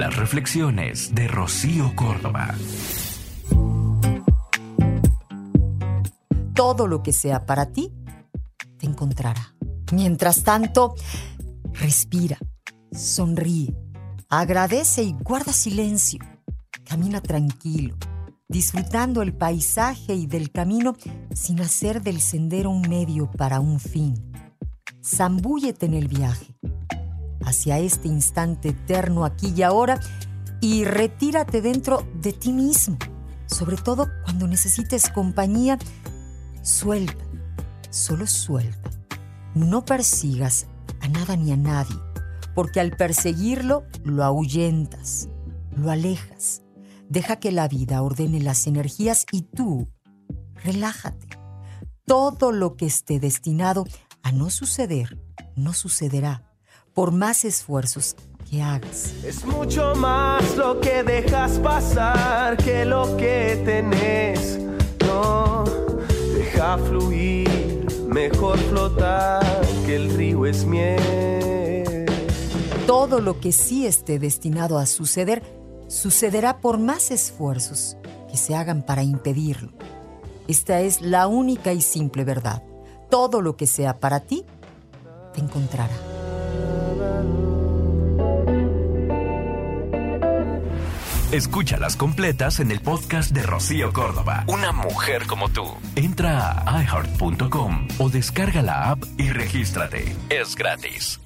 Las reflexiones de Rocío Córdoba. Todo lo que sea para ti te encontrará. Mientras tanto, respira, sonríe, agradece y guarda silencio. Camina tranquilo, disfrutando el paisaje y del camino sin hacer del sendero un medio para un fin. Zambúllete en el viaje hacia este instante eterno aquí y ahora y retírate dentro de ti mismo, sobre todo cuando necesites compañía, suelta, solo suelta. No persigas a nada ni a nadie, porque al perseguirlo lo ahuyentas, lo alejas. Deja que la vida ordene las energías y tú relájate. Todo lo que esté destinado a no suceder, no sucederá por más esfuerzos que hagas. Es mucho más lo que dejas pasar que lo que tenés. No, deja fluir, mejor flotar que el río es miel. Todo lo que sí esté destinado a suceder, sucederá por más esfuerzos que se hagan para impedirlo. Esta es la única y simple verdad. Todo lo que sea para ti, te encontrará. Escúchalas completas en el podcast de Rocío Córdoba. Una mujer como tú. Entra a iheart.com o descarga la app y regístrate. Es gratis.